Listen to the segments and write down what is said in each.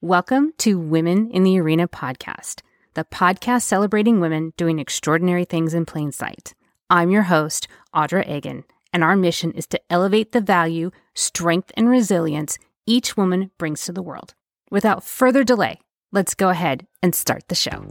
Welcome to Women in the Arena podcast, the podcast celebrating women doing extraordinary things in plain sight. I'm your host, Audra Egan, and our mission is to elevate the value, strength, and resilience each woman brings to the world. Without further delay, let's go ahead and start the show.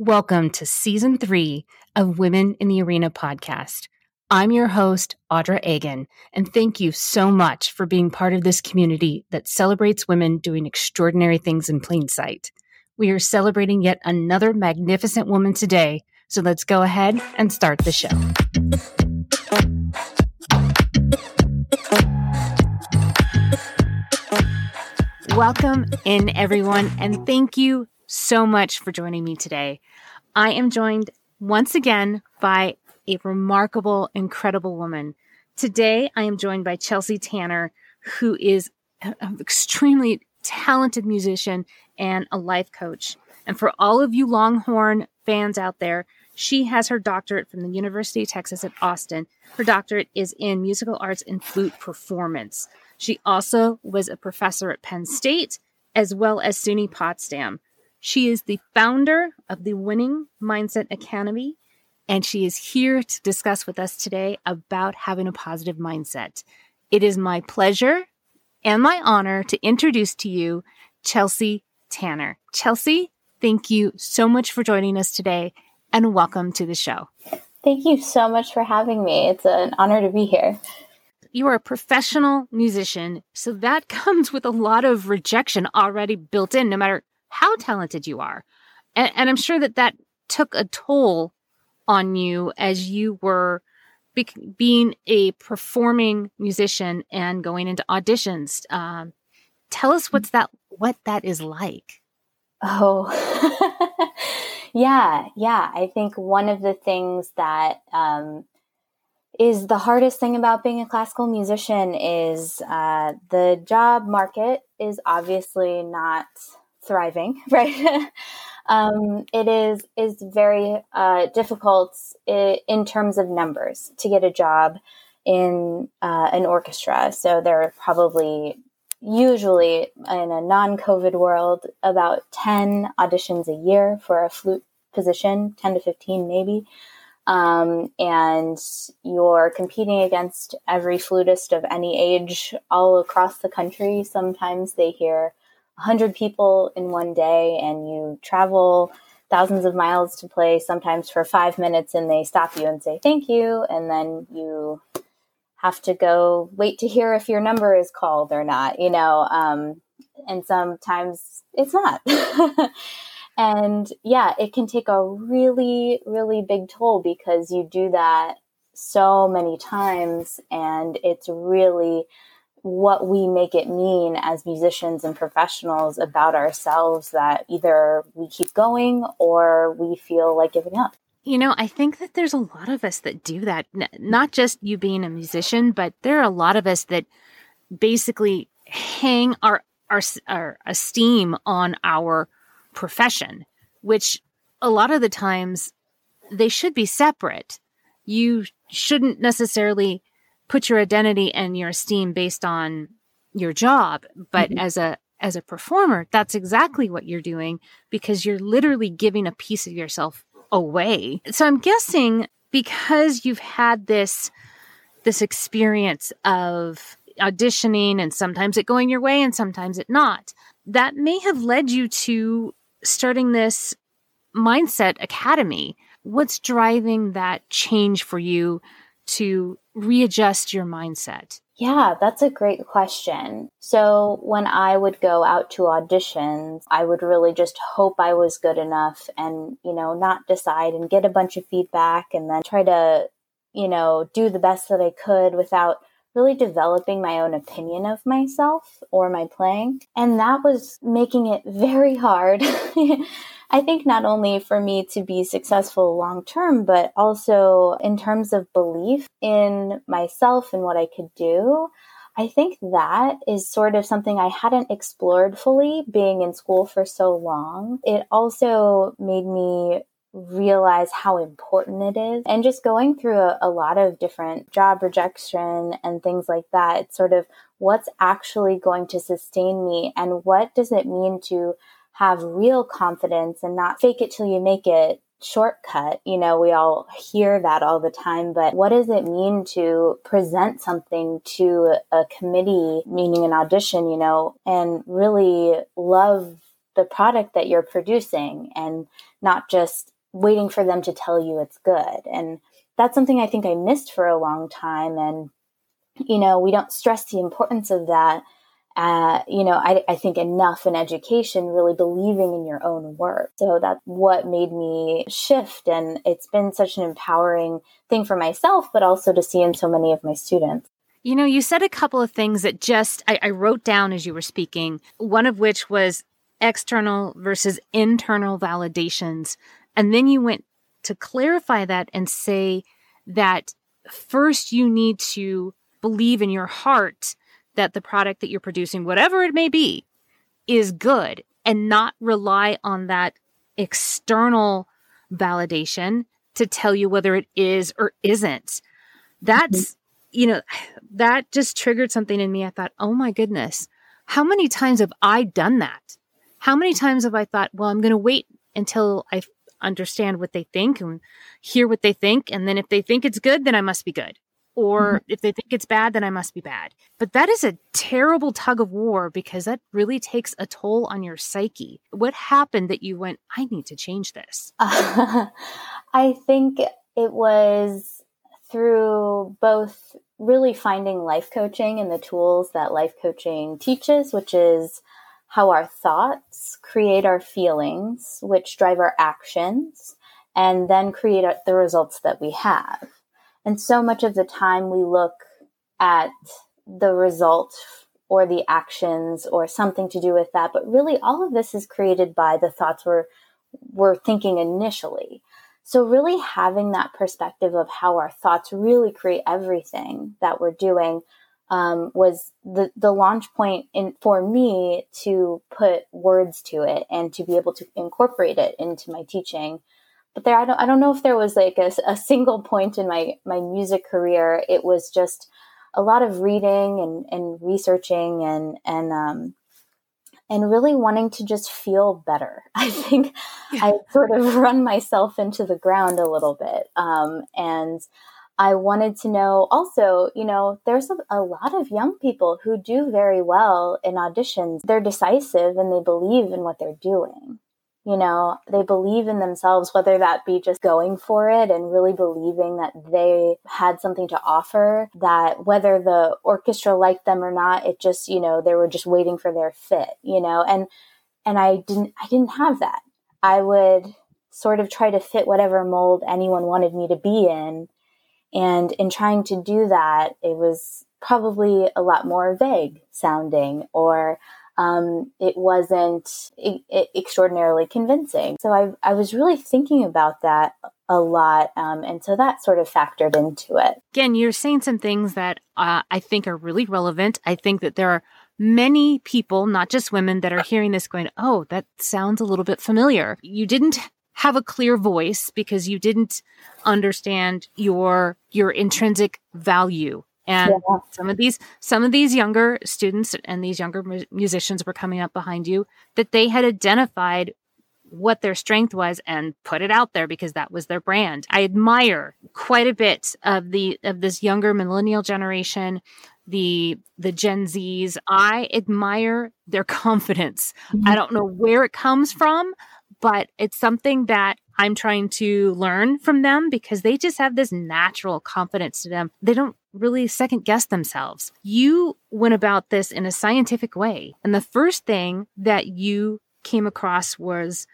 Welcome to season three of Women in the Arena podcast. I'm your host, Audra Egan, and thank you so much for being part of this community that celebrates women doing extraordinary things in plain sight. We are celebrating yet another magnificent woman today, so let's go ahead and start the show. Welcome in, everyone, and thank you so much for joining me today. I am joined once again by a remarkable, incredible woman. Today, I am joined by Chelsea Tanner, who is an extremely talented musician and a life coach. And for all of you Longhorn fans out there, she has her doctorate from the University of Texas at Austin. Her doctorate is in musical arts and flute performance. She also was a professor at Penn State as well as SUNY Potsdam. She is the founder of the Winning Mindset Academy, and she is here to discuss with us today about having a positive mindset. It is my pleasure and my honor to introduce to you Chelsea Tanner. Chelsea, thank you so much for joining us today and welcome to the show. Thank you so much for having me. It's an honor to be here. You are a professional musician, so that comes with a lot of rejection already built in, no matter how talented you are. And, and I'm sure that that took a toll on you as you were be- being a performing musician and going into auditions. Um, tell us what's that what that is like. Oh, yeah, yeah. I think one of the things that um, is the hardest thing about being a classical musician is uh, the job market is obviously not thriving, right? um, it is is very uh, difficult in terms of numbers to get a job in uh, an orchestra. So there are probably usually in a non-COVID world about ten auditions a year for a flute position, ten to fifteen maybe. Um, and you're competing against every flutist of any age all across the country. Sometimes they hear 100 people in one day and you travel thousands of miles to play sometimes for five minutes and they stop you and say thank you and then you have to go wait to hear if your number is called or not you know um, and sometimes it's not. And yeah it can take a really really big toll because you do that so many times and it's really what we make it mean as musicians and professionals about ourselves that either we keep going or we feel like giving up. You know, I think that there's a lot of us that do that. not just you being a musician, but there are a lot of us that basically hang our our, our esteem on our profession, which a lot of the times they should be separate. You shouldn't necessarily put your identity and your esteem based on your job. But mm-hmm. as a as a performer that's exactly what you're doing because you're literally giving a piece of yourself away. So i'm guessing because you've had this this experience of auditioning and sometimes it going your way and sometimes it not that may have led you to starting this mindset academy. What's driving that change for you to readjust your mindset? Yeah, that's a great question. So, when I would go out to auditions, I would really just hope I was good enough and, you know, not decide and get a bunch of feedback and then try to, you know, do the best that I could without really developing my own opinion of myself or my playing. And that was making it very hard I think not only for me to be successful long term, but also in terms of belief in myself and what I could do. I think that is sort of something I hadn't explored fully being in school for so long. It also made me realize how important it is. And just going through a, a, lot of different job rejection and things like that, it's sort of what's actually going to sustain me and what does it mean to have real confidence and not fake it till you make it shortcut. You know, we all hear that all the time, but what does it mean to present something to a committee, meaning an audition, you know, and really love the product that you're producing and not just waiting for them to tell you it's good. And that's something I think I missed for a long time. And, you know, we don't stress the importance of that. Uh, you know, I, I think enough in education, really believing in your own work. So that's what made me shift. And it's been such an empowering thing for myself, but also to see in so many of my students. You know, you said a couple of things that just I, I wrote down as you were speaking, one of which was external versus internal validations and then you went to clarify that and say that first you need to believe in your heart that the product that you're producing, whatever it may be, is good and not rely on that external validation to tell you whether it is or isn't. That's, mm-hmm. you know, that just triggered something in me. I thought, oh my goodness, how many times have I done that? How many times have I thought, well, I'm going to wait until I understand what they think and hear what they think. And then if they think it's good, then I must be good. Or mm-hmm. if they think it's bad, then I must be bad. But that is a terrible tug of war because that really takes a toll on your psyche. What happened that you went, I need to change this? Uh, I think it was through both really finding life coaching and the tools that life coaching teaches, which is how our thoughts create our feelings, which drive our actions, and then create the results that we have. And so much of the time we look at the result or the actions or something to do with that, but really all of this is created by the thoughts we're, we're thinking initially. So, really having that perspective of how our thoughts really create everything that we're doing um, was the the launch point in for me to put words to it and to be able to incorporate it into my teaching. But there, I don't I don't know if there was like a, a single point in my my music career. It was just a lot of reading and and researching and and um, and really wanting to just feel better. I think yeah. I sort of run myself into the ground a little bit. Um, and I wanted to know also, you know, there's a, a, lot of young people who do very well in auditions. They're decisive and they believe in what they're doing. You know, they believe in themselves, whether that be just going for it and really believing that they had something to offer, that whether the orchestra liked them or not, it just, you know, they were just waiting for their fit, you know, and, and I didn't, I didn't have that. I would sort of try to fit whatever mold anyone wanted me to be in and in trying to do that, it was probably a lot more vague sounding or um, it wasn't extraordinarily convincing. So I, I was really thinking about that a lot. Um, and so that sort of factored into it. Again, you're saying some things that uh, I think are really relevant. I think that there are many people, not just women, that are hearing this going, oh, that sounds a little bit familiar. You didn't have a clear voice because you didn't understand your your intrinsic value and yeah. some of these some of these younger students and these younger mu- musicians were coming up behind you that they had identified what their strength was and put it out there because that was their brand. I admire quite a bit of the of this younger millennial generation, the the Gen Zs. I admire their confidence. Mm-hmm. I don't know where it comes from, but it's something that I'm trying to learn from them because they just have this natural confidence to them. They don't really second guess themselves. You went about this in a scientific way. And the first thing that you came across was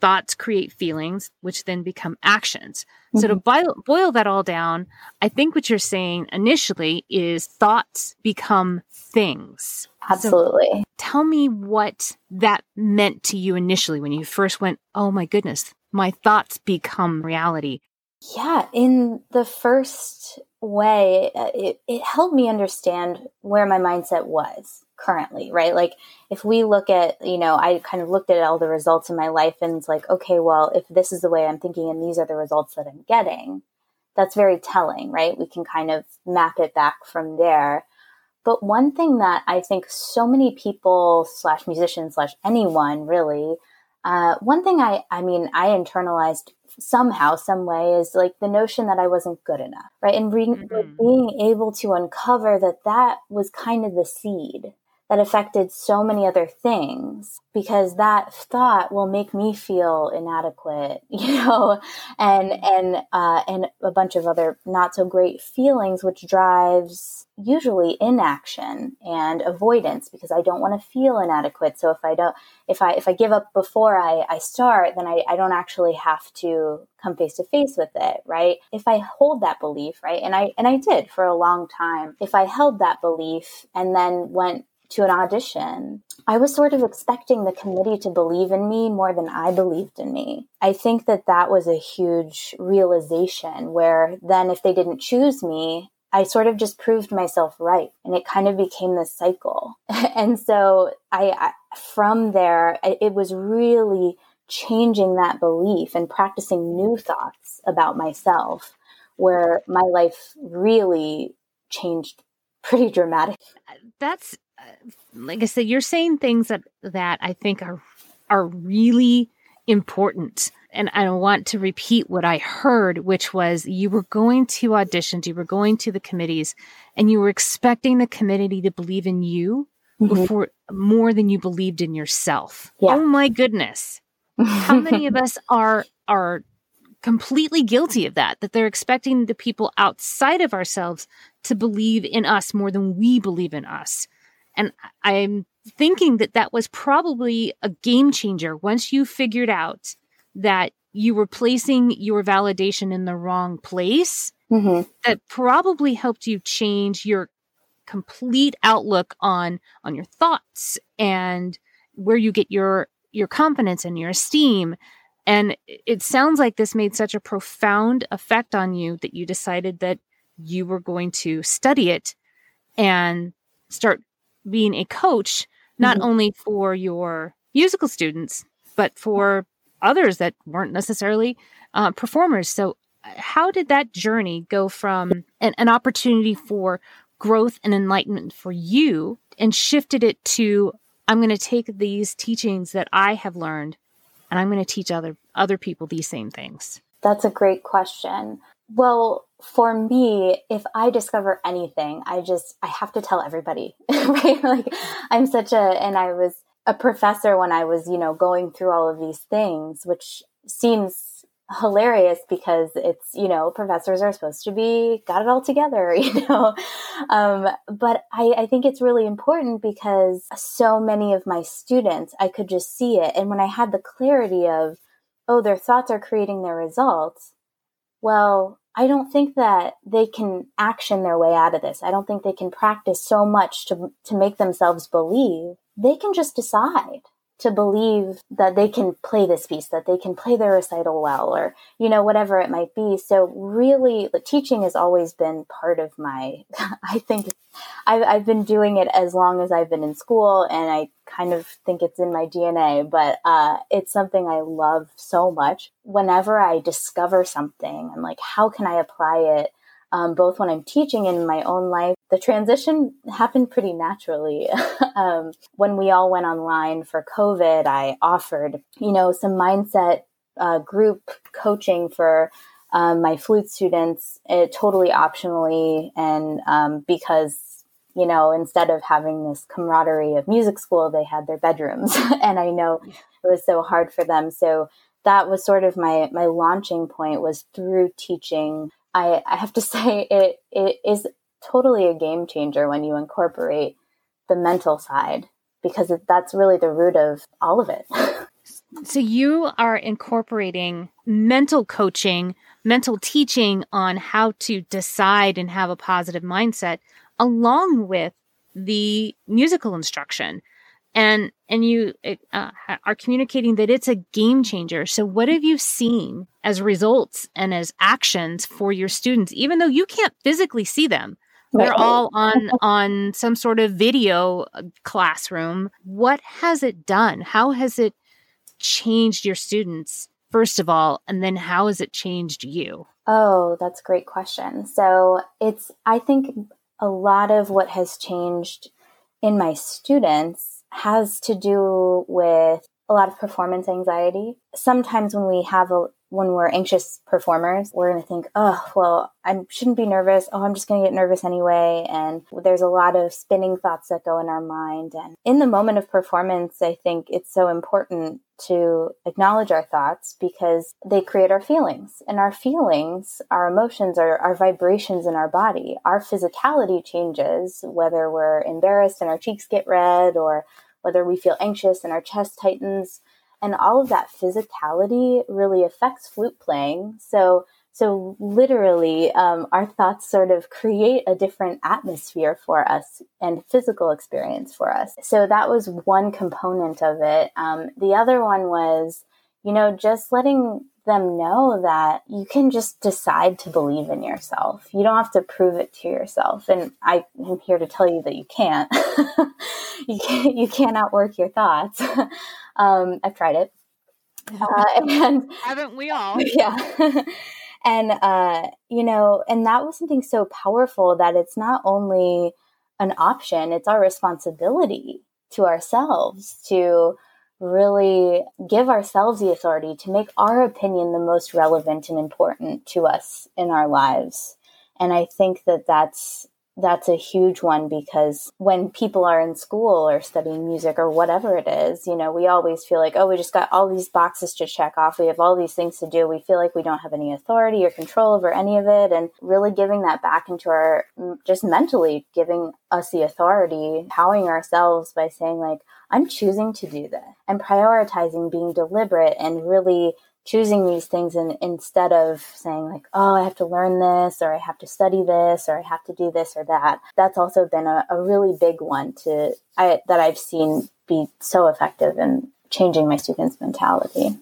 thoughts create feelings, which then become actions. Mm-hmm. So to mm-hmm. boil, boil that all down, I think what you're saying initially is thoughts become things. Absolutely. So tell me what that meant to you initially when you first went, oh my goodness, my thoughts become reality. Yeah, in the first way, uh, it, it helped me understand where my mindset was currently, right? Like if we look at, you know, I kind of looked at all the results in my life and it's like, okay, well, if this is the way I'm thinking and these are the results that I'm getting, that's very telling, right? We can kind of map it back from there. But one thing that I think so many people slash musicians slash anyone really, uh, one thing I, I mean, I internalized somehow, some way is like the notion that I wasn't good enough, right? And re- mm-hmm. being able to uncover that that was kind of the seed that affected so many other things because that thought will make me feel inadequate, you know, and and uh, and a bunch of other not so great feelings, which drives usually inaction and avoidance because I don't want to feel inadequate. So if I don't, if I if I give up before I, I start, then I, I don't actually have to come face to face with it, right? If I hold that belief, right, and I and I did for a long time. If I held that belief and then went to an audition, I was sort of expecting the committee to believe in me more than I believed in me. I think that that was a huge realization where then if they didn't choose me, I sort of just proved myself right and it kind of became this cycle. and so I, I, from there, it was really changing that belief and practicing new thoughts about myself where my life really changed pretty dramatic. That's like I said, you're saying things that that I think are are really important. And I want to repeat what I heard, which was you were going to auditions, you were going to the committees, and you were expecting the committee to believe in you mm-hmm. before more than you believed in yourself. Yeah. Oh my goodness. How many of us are are completely guilty of that, that they're expecting the people outside of ourselves to believe in us more than we believe in us. And I'm thinking that that was probably a game changer once you figured out that you were placing your validation in the wrong place. Mm-hmm. That probably helped you change your complete outlook on on your thoughts and where you get your your confidence and your esteem and it sounds like this made such a profound effect on you that you decided that you were going to study it and start being a coach, not mm-hmm. only for your musical students, but for others that weren't necessarily uh, performers. So, how did that journey go from an, an opportunity for growth and enlightenment for you and shifted it to I'm going to take these teachings that I have learned and I'm going to teach other other people these same things? That's a great question. Well, for me, if I discover anything, I just I have to tell everybody, right? Like I'm such a and I was a professor when I was, you know, going through all of these things, which seems hilarious because it's, you know, professors are supposed to be got it all together, you know. Um, but I, I think it's really important because so many of my students, I could just see it. And when I had the clarity of, oh, their thoughts are creating their results, well, I don't think that they can action their way out of this. I don't think they can practice so much to, to make themselves believe. They can just decide to believe that they can play this piece, that they can play their recital well, or, you know, whatever it might be. So really, teaching has always been part of my, I think I've, I've been doing it as long as I've been in school and I kind of think it's in my DNA, but uh, it's something I love so much. Whenever I discover something, I'm like, how can I apply it? Um, both when I'm teaching and in my own life the transition happened pretty naturally. um, when we all went online for COVID, I offered, you know, some mindset uh, group coaching for um, my flute students, it, eh, totally optionally, and um, because you know, instead of having this camaraderie of music school, they had their bedrooms, and I know it was so hard for them. So that was sort of my my launching point was through teaching. I, I have to say it it is totally a game changer when you incorporate the mental side because that's really the root of all of it. so you are incorporating mental coaching, mental teaching on how to decide and have a positive mindset along with the musical instruction. And and you uh, are communicating that it's a game changer. So, what have you seen as results and as actions for your students, even though you can't physically see them? They're all on on some sort of video uh, classroom. What has it done? How has it changed your students first of all, and then how has it changed you? Oh, that's a great question. So, it's I think a lot of what has changed in my students has to do with a lot of performance anxiety. Sometimes when we have a when we're anxious performers, we're going to think, oh, well, I shouldn't be nervous. Oh, I'm just going to get nervous anyway. And there's a lot of spinning thoughts that go in our mind. And in the moment of performance, I think it's so important to acknowledge our thoughts because they create our feelings. And our feelings, our emotions, are our vibrations in our body. Our physicality changes, whether we're embarrassed and our cheeks get red or whether we feel anxious and our chest tightens and all of that physicality really affects flute playing. So, so literally, um, our thoughts sort of create a different atmosphere for us and physical experience for us. So that was one component of it. Um, the other one was, you know, just letting them know that you can just decide to believe in yourself. You don't have to prove it to yourself. And I am here to tell you that you can't. you can't. You can't outwork your thoughts. um, I've tried it, uh, and haven't we all? Yeah. and uh, you know, and that was something so powerful that it's not only an option; it's our responsibility to ourselves to really give ourselves the authority to make our opinion the most relevant and important to us in our lives. And I think that that's that's a huge one because when people are in school or studying music or whatever it is, you know, we always feel like, oh, we just got all these boxes to check off. We have all these things to do. We feel like we don't have any authority or control over any of it. And really giving that back into our, just mentally giving us the authority, empowering ourselves by saying, like, I'm choosing to do this and prioritizing being deliberate and really choosing these things and instead of saying like oh i have to learn this or i have to study this or i have to do this or that that's also been a, a really big one to I, that i've seen be so effective in changing my students mentality.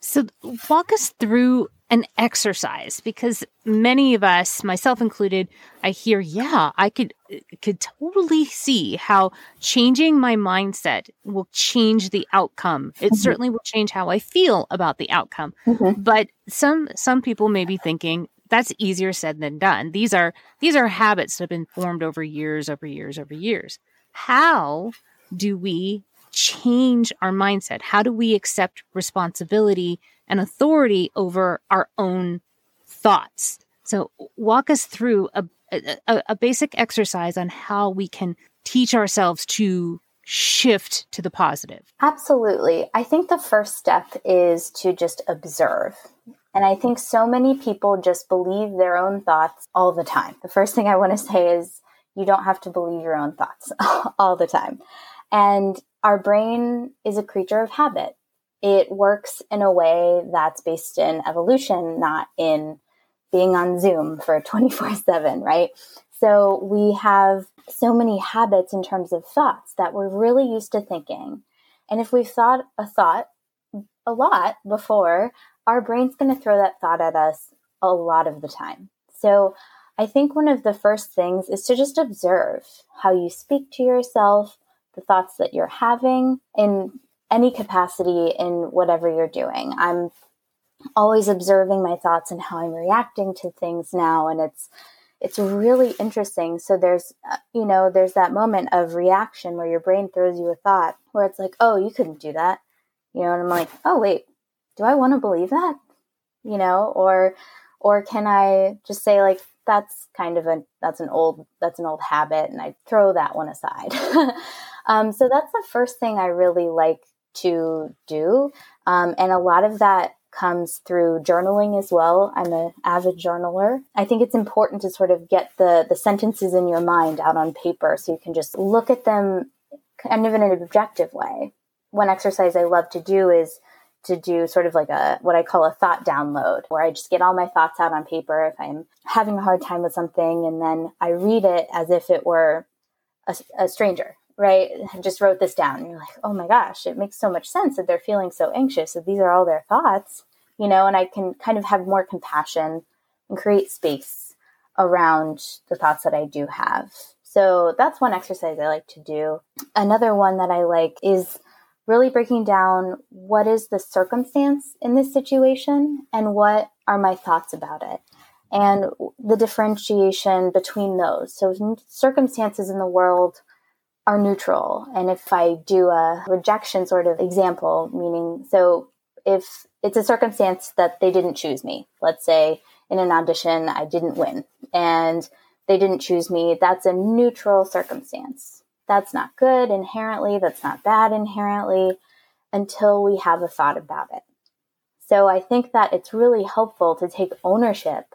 So walk us through an exercise because many of us, myself included, I hear, yeah, I could could totally see how changing my mindset will change the outcome. It mm-hmm. certainly will change how I feel about the outcome. Mm-hmm. But some some people may be thinking that's easier said than done. These are these are habits that have been formed over years, over years, over years. How do we change our mindset? How do we accept responsibility and authority over our own thoughts. So, walk us through a, a, a, basic exercise on how we can teach ourselves to shift to the positive. Absolutely. I think the first step is to just observe. And I think so many people just believe their own thoughts all the time. The first thing I want to say is you don't have to believe your own thoughts all the time. And our brain is a creature of habit it works in a way that's based in evolution, not in being on Zoom for 24 7, right? So we have so many habits in terms of thoughts that we're really used to thinking. And if we've thought a thought a lot before, our brain's going to throw that thought at us a lot of the time. So I think one of the first things is to just observe how you speak to yourself, the thoughts that you're having, and any capacity in whatever you're doing. I'm always observing my thoughts and how I'm reacting to things now and it's it's really interesting. So there's uh, you know, there's that moment of reaction where your brain throws you a thought where it's like, "Oh, you couldn't do that." You know, and I'm like, "Oh, wait. Do I want to believe that?" You know, or or can I just say like that's kind of a that's an old that's an old habit and I throw that one aside. um, so that's the first thing I really like to do. Um, and a lot of that comes through journaling as well. I'm an avid journaler. I think it's important to sort of get the the sentences in your mind out on paper so you can just look at them kind of in an objective way. One exercise I love to do is to do sort of like a what I call a thought download, where I just get all my thoughts out on paper if I'm having a hard time with something, and then I read it as if it were a, a stranger right? I just wrote this down. And you're like, oh my gosh, it makes so much sense that they're feeling so anxious, that these are all their thoughts, you know, and I can kind of have more compassion and create space around the thoughts that I do have. So that's one exercise I like to do. Another one that I like is really breaking down what is the circumstance in this situation and what are my thoughts about it and the differentiation between those. So, circumstances in the world are neutral. And if I do a rejection sort of example, meaning, so if it's a circumstance that they didn't choose me, let's say in an audition, I didn't win and they didn't choose me, that's a neutral circumstance. That's not good inherently, that's not bad inherently until we have a thought about it. So I think that it's really helpful to take ownership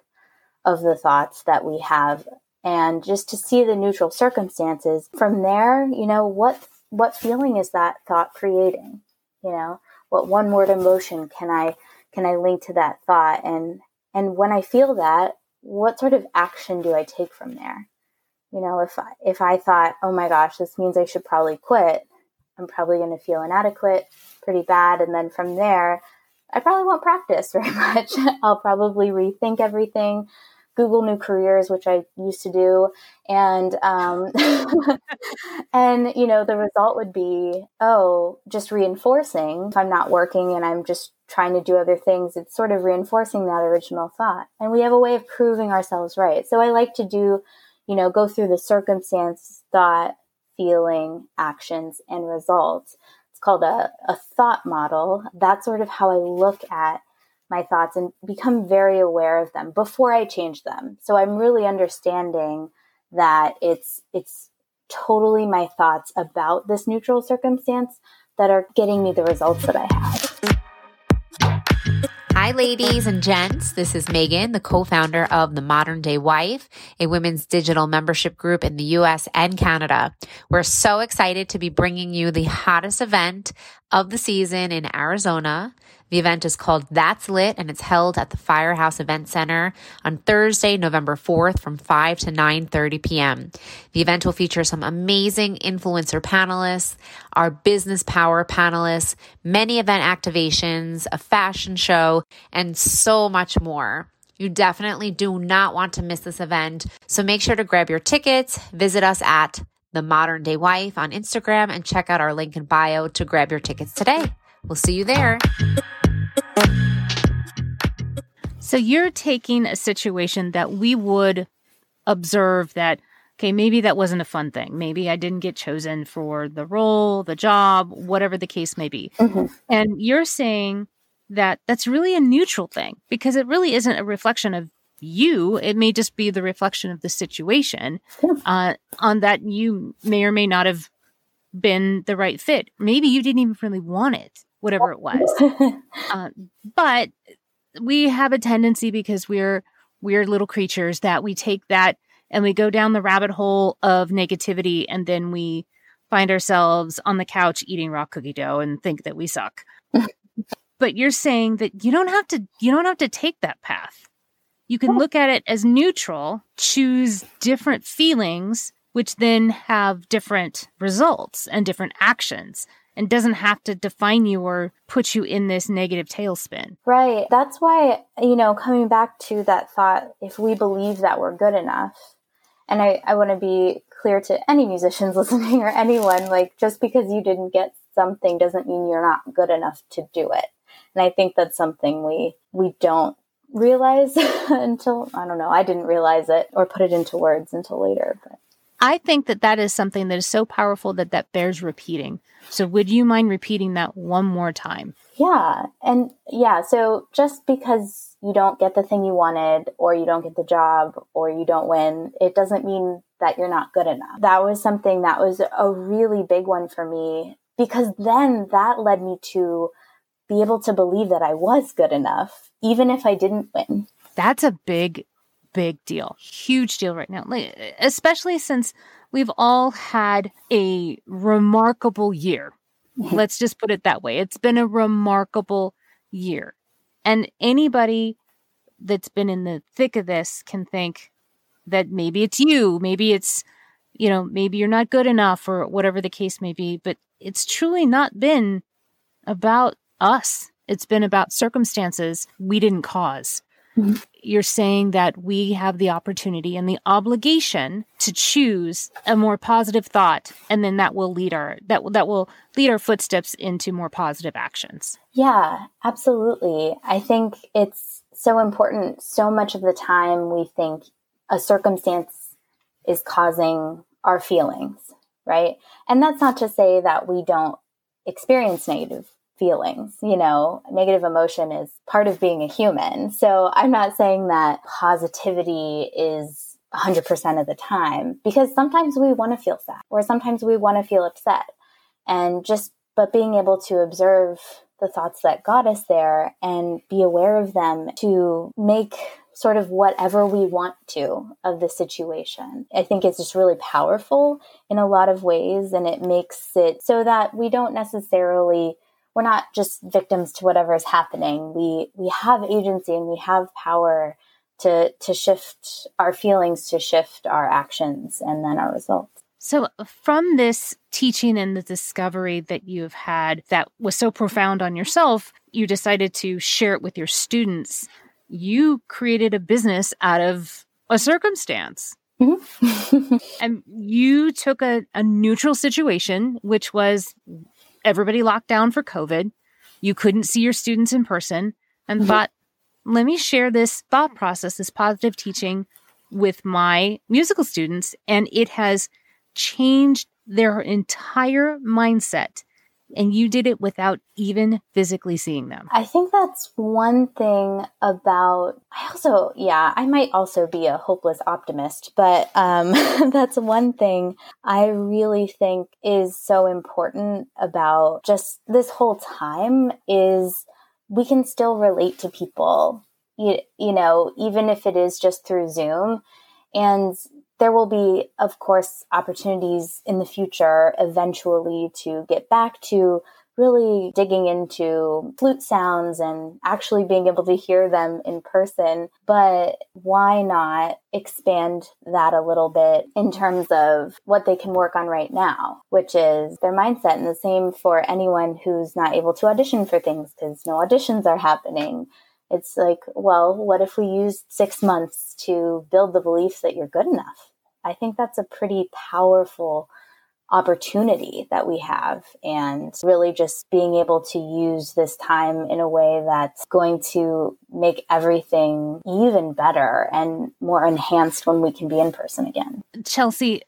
of the thoughts that we have and just to see the neutral circumstances from there you know what what feeling is that thought creating? You know what one word emotion can i can i link to that thought? And and when i feel that what sort of action do i take from there? You know if I, if i thought oh my gosh this means i should probably quit. I'm probably going to feel inadequate pretty bad and then from there i probably won't practice very much. I'll probably rethink everything Google New Careers, which I used to do, and um, and you know the result would be oh, just reinforcing. If I'm not working and I'm just trying to do other things, it's sort of reinforcing that original thought. And we have a way of proving ourselves right. So I like to do, you know, go through the circumstance, thought, feeling, actions, and results. It's called a, a thought model. That's sort of how I look at my thoughts and become very aware of them before I change them. So I'm really understanding that it's it's totally my thoughts about this neutral circumstance that are getting me the results that I have. Hi, ladies and gents. This is Megan, the co-founder of The Modern Day Wife, a women's digital membership group in the US and Canada. We're so excited to be bringing you the hottest event of the season in Arizona. The event is called That's Lit and it's held at the Firehouse Event Center on Thursday, November 4th from 5 to 9:30 p.m. The event will feature some amazing influencer panelists, our business power panelists, many event activations, a fashion show, and so much more. You definitely do not want to miss this event. So make sure to grab your tickets, visit us at the Modern Day Wife on Instagram, and check out our link in bio to grab your tickets today. We'll see you there. So you're taking a situation that we would observe that, okay, maybe that wasn't a fun thing. Maybe I didn't get chosen for the role, the job, whatever the case may be. Mm-hmm. And you're saying that that's really a neutral thing because it really isn't a reflection of you. It may just be the reflection of the situation uh, on that you may or may not have been the right fit. Maybe you didn't even really want it, whatever it was. uh, but we have a tendency because we're weird little creatures that we take that and we go down the rabbit hole of negativity and then we find ourselves on the couch eating raw cookie dough and think that we suck. but you're saying that you don't have to you don't have to take that path. You can look at it as neutral, choose different feelings which then have different results and different actions and doesn't have to define you or put you in this negative tailspin. Right. That's why, you know, coming back to that thought, if we believe that we're good enough, and I, I want to be clear to any musicians listening or anyone, like just because you didn't get something doesn't mean you're not good enough to do it. And I think that's something we we don't realize until I don't know, I didn't realize it or put it into words until later, but I think that that is something that is so powerful that that bears repeating. So would you mind repeating that one more time? Yeah. And yeah, so just because you don't get the thing you wanted or you don't get the job or you don't win, it doesn't mean that you're not good enough. That was something that was a really big one for me because then that led me to be able to believe that I was good enough even if I didn't win. That's a big big deal, huge deal right now, especially since we've all had a remarkable year. Mm-hmm. Let's just put it that way. It's been a remarkable year. And anybody that's been in the thick of this can think that maybe it's you, maybe it's you know, maybe you're not good enough or whatever the case may be, but it's truly not been about us. It's been about circumstances we didn't cause. You're saying that we have the opportunity and the obligation to choose a more positive thought, and then that will lead our that that will lead our footsteps into more positive actions. Yeah, absolutely. I think it's so important. So much of the time, we think a circumstance is causing our feelings, right? And that's not to say that we don't experience negative feelings. You know, negative emotion is part of being a human. So I'm not saying that positivity is 100% of the time because sometimes we want to feel sad or sometimes we want to feel upset. And just, but being able to observe the thoughts that got us there and be aware of them to make sort of whatever we want to of the situation. I think it's just really powerful in a lot of ways and it makes it so that we don't necessarily we're not just victims to whatever is happening. We we have agency and we have power to to shift our feelings, to shift our actions and then our results. So, from this teaching and the discovery that you've had that was so profound on yourself, you decided to share it with your students you created a business out of a circumstance. Mm-hmm. and you took a, a neutral situation, which was everybody locked down for COVID. You couldn't see your students in person and mm-hmm. thought, let me share this thought process, this positive teaching with my musical students. And it has changed their entire mindset and you did it without even physically seeing them. I think that's one thing about I also yeah, I might also be a hopeless optimist, but um that's one thing I really think is so important about just this whole time is we can still relate to people. You, you know, even if it is just through Zoom and there will be, of course, opportunities in the future eventually to get back to really digging into flute sounds and actually being able to hear them in person. But why not expand that a little bit in terms of what they can work on right now, which is their mindset. And the same for anyone who's not able to audition for things because no auditions are happening. It's like, well, what if we used six months to build the belief that you're good enough? I think that's a pretty powerful opportunity that we have and really just being able to use this time in a way that's going to make everything even better and more enhanced when we can be in person again. Chelsea,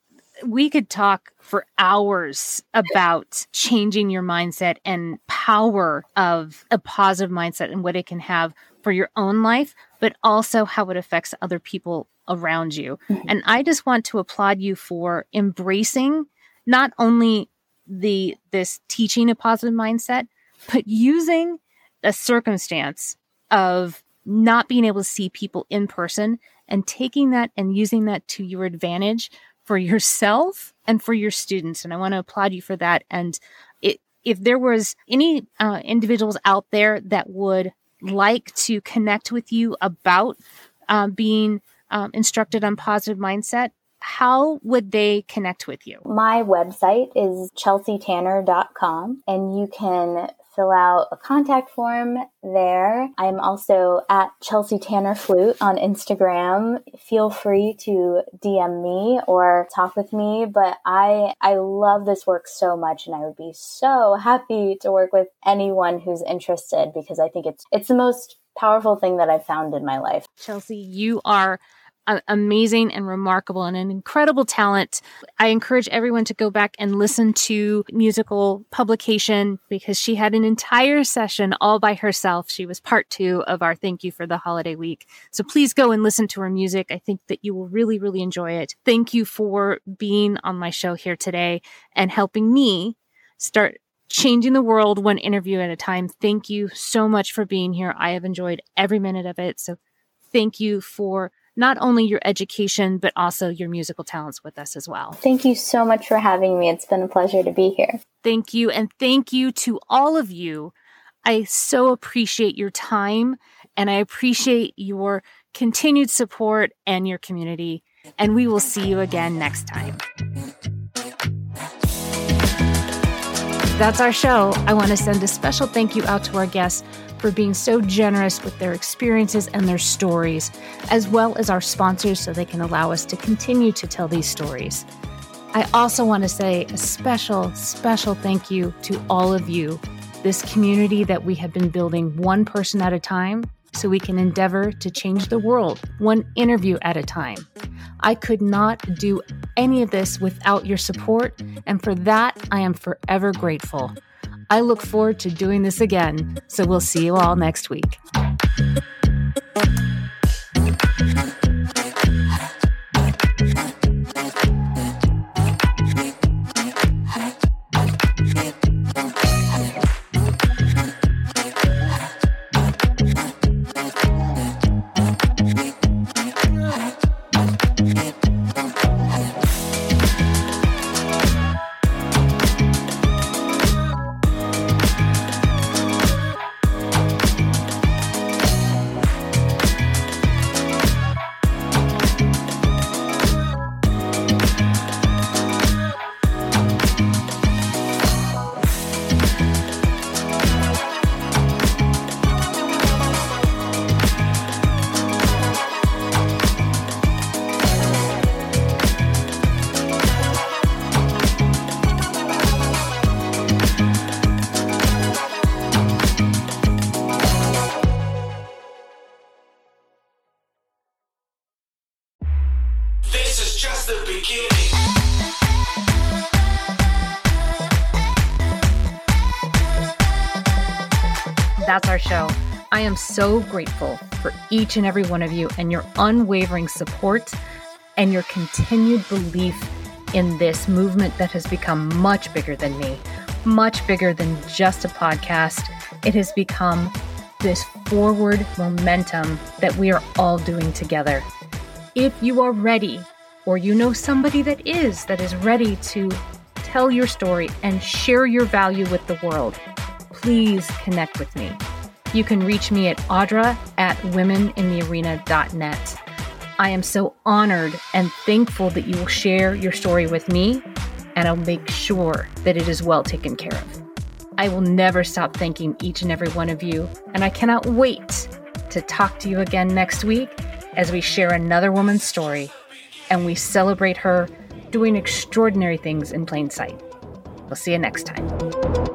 we could talk for hours about changing your mindset and power of a positive mindset and what it can have for your own life, but also how it affects other people around you. Mm-hmm. And I just want to applaud you for embracing not only the this teaching a positive mindset, but using a circumstance of not being able to see people in person and taking that and using that to your advantage for yourself and for your students. And I want to applaud you for that. And it, if there was any uh, individuals out there that would like to connect with you about uh, being um, instructed on positive mindset, how would they connect with you? My website is chelseatanner.com and you can fill out a contact form there. I'm also at Chelsea Tanner Flute on Instagram. Feel free to DM me or talk with me, but I I love this work so much and I would be so happy to work with anyone who's interested because I think it's it's the most powerful thing that I've found in my life. Chelsea, you are amazing and remarkable and an incredible talent. I encourage everyone to go back and listen to musical publication because she had an entire session all by herself. She was part two of our thank you for the holiday week. So please go and listen to her music. I think that you will really, really enjoy it. Thank you for being on my show here today and helping me start changing the world one interview at a time. Thank you so much for being here. I have enjoyed every minute of it. So thank you for not only your education, but also your musical talents with us as well. Thank you so much for having me. It's been a pleasure to be here. Thank you. And thank you to all of you. I so appreciate your time and I appreciate your continued support and your community. and we will see you again next time. That's our show. I want to send a special thank you out to our guests for being so generous with their experiences and their stories, as well as our sponsors so they can allow us to continue to tell these stories. I also want to say a special, special thank you to all of you, this community that we have been building one person at a time so we can endeavor to change the world one interview at a time. I could not do any of this without your support, and for that, I am forever grateful. I look forward to doing this again, so we'll see you all next week. I am so grateful for each and every one of you and your unwavering support and your continued belief in this movement that has become much bigger than me, much bigger than just a podcast. It has become this forward momentum that we are all doing together. If you are ready, or you know somebody that is, that is ready to tell your story and share your value with the world, please connect with me. You can reach me at audra at womeninthearena.net. I am so honored and thankful that you will share your story with me, and I'll make sure that it is well taken care of. I will never stop thanking each and every one of you, and I cannot wait to talk to you again next week as we share another woman's story and we celebrate her doing extraordinary things in plain sight. We'll see you next time.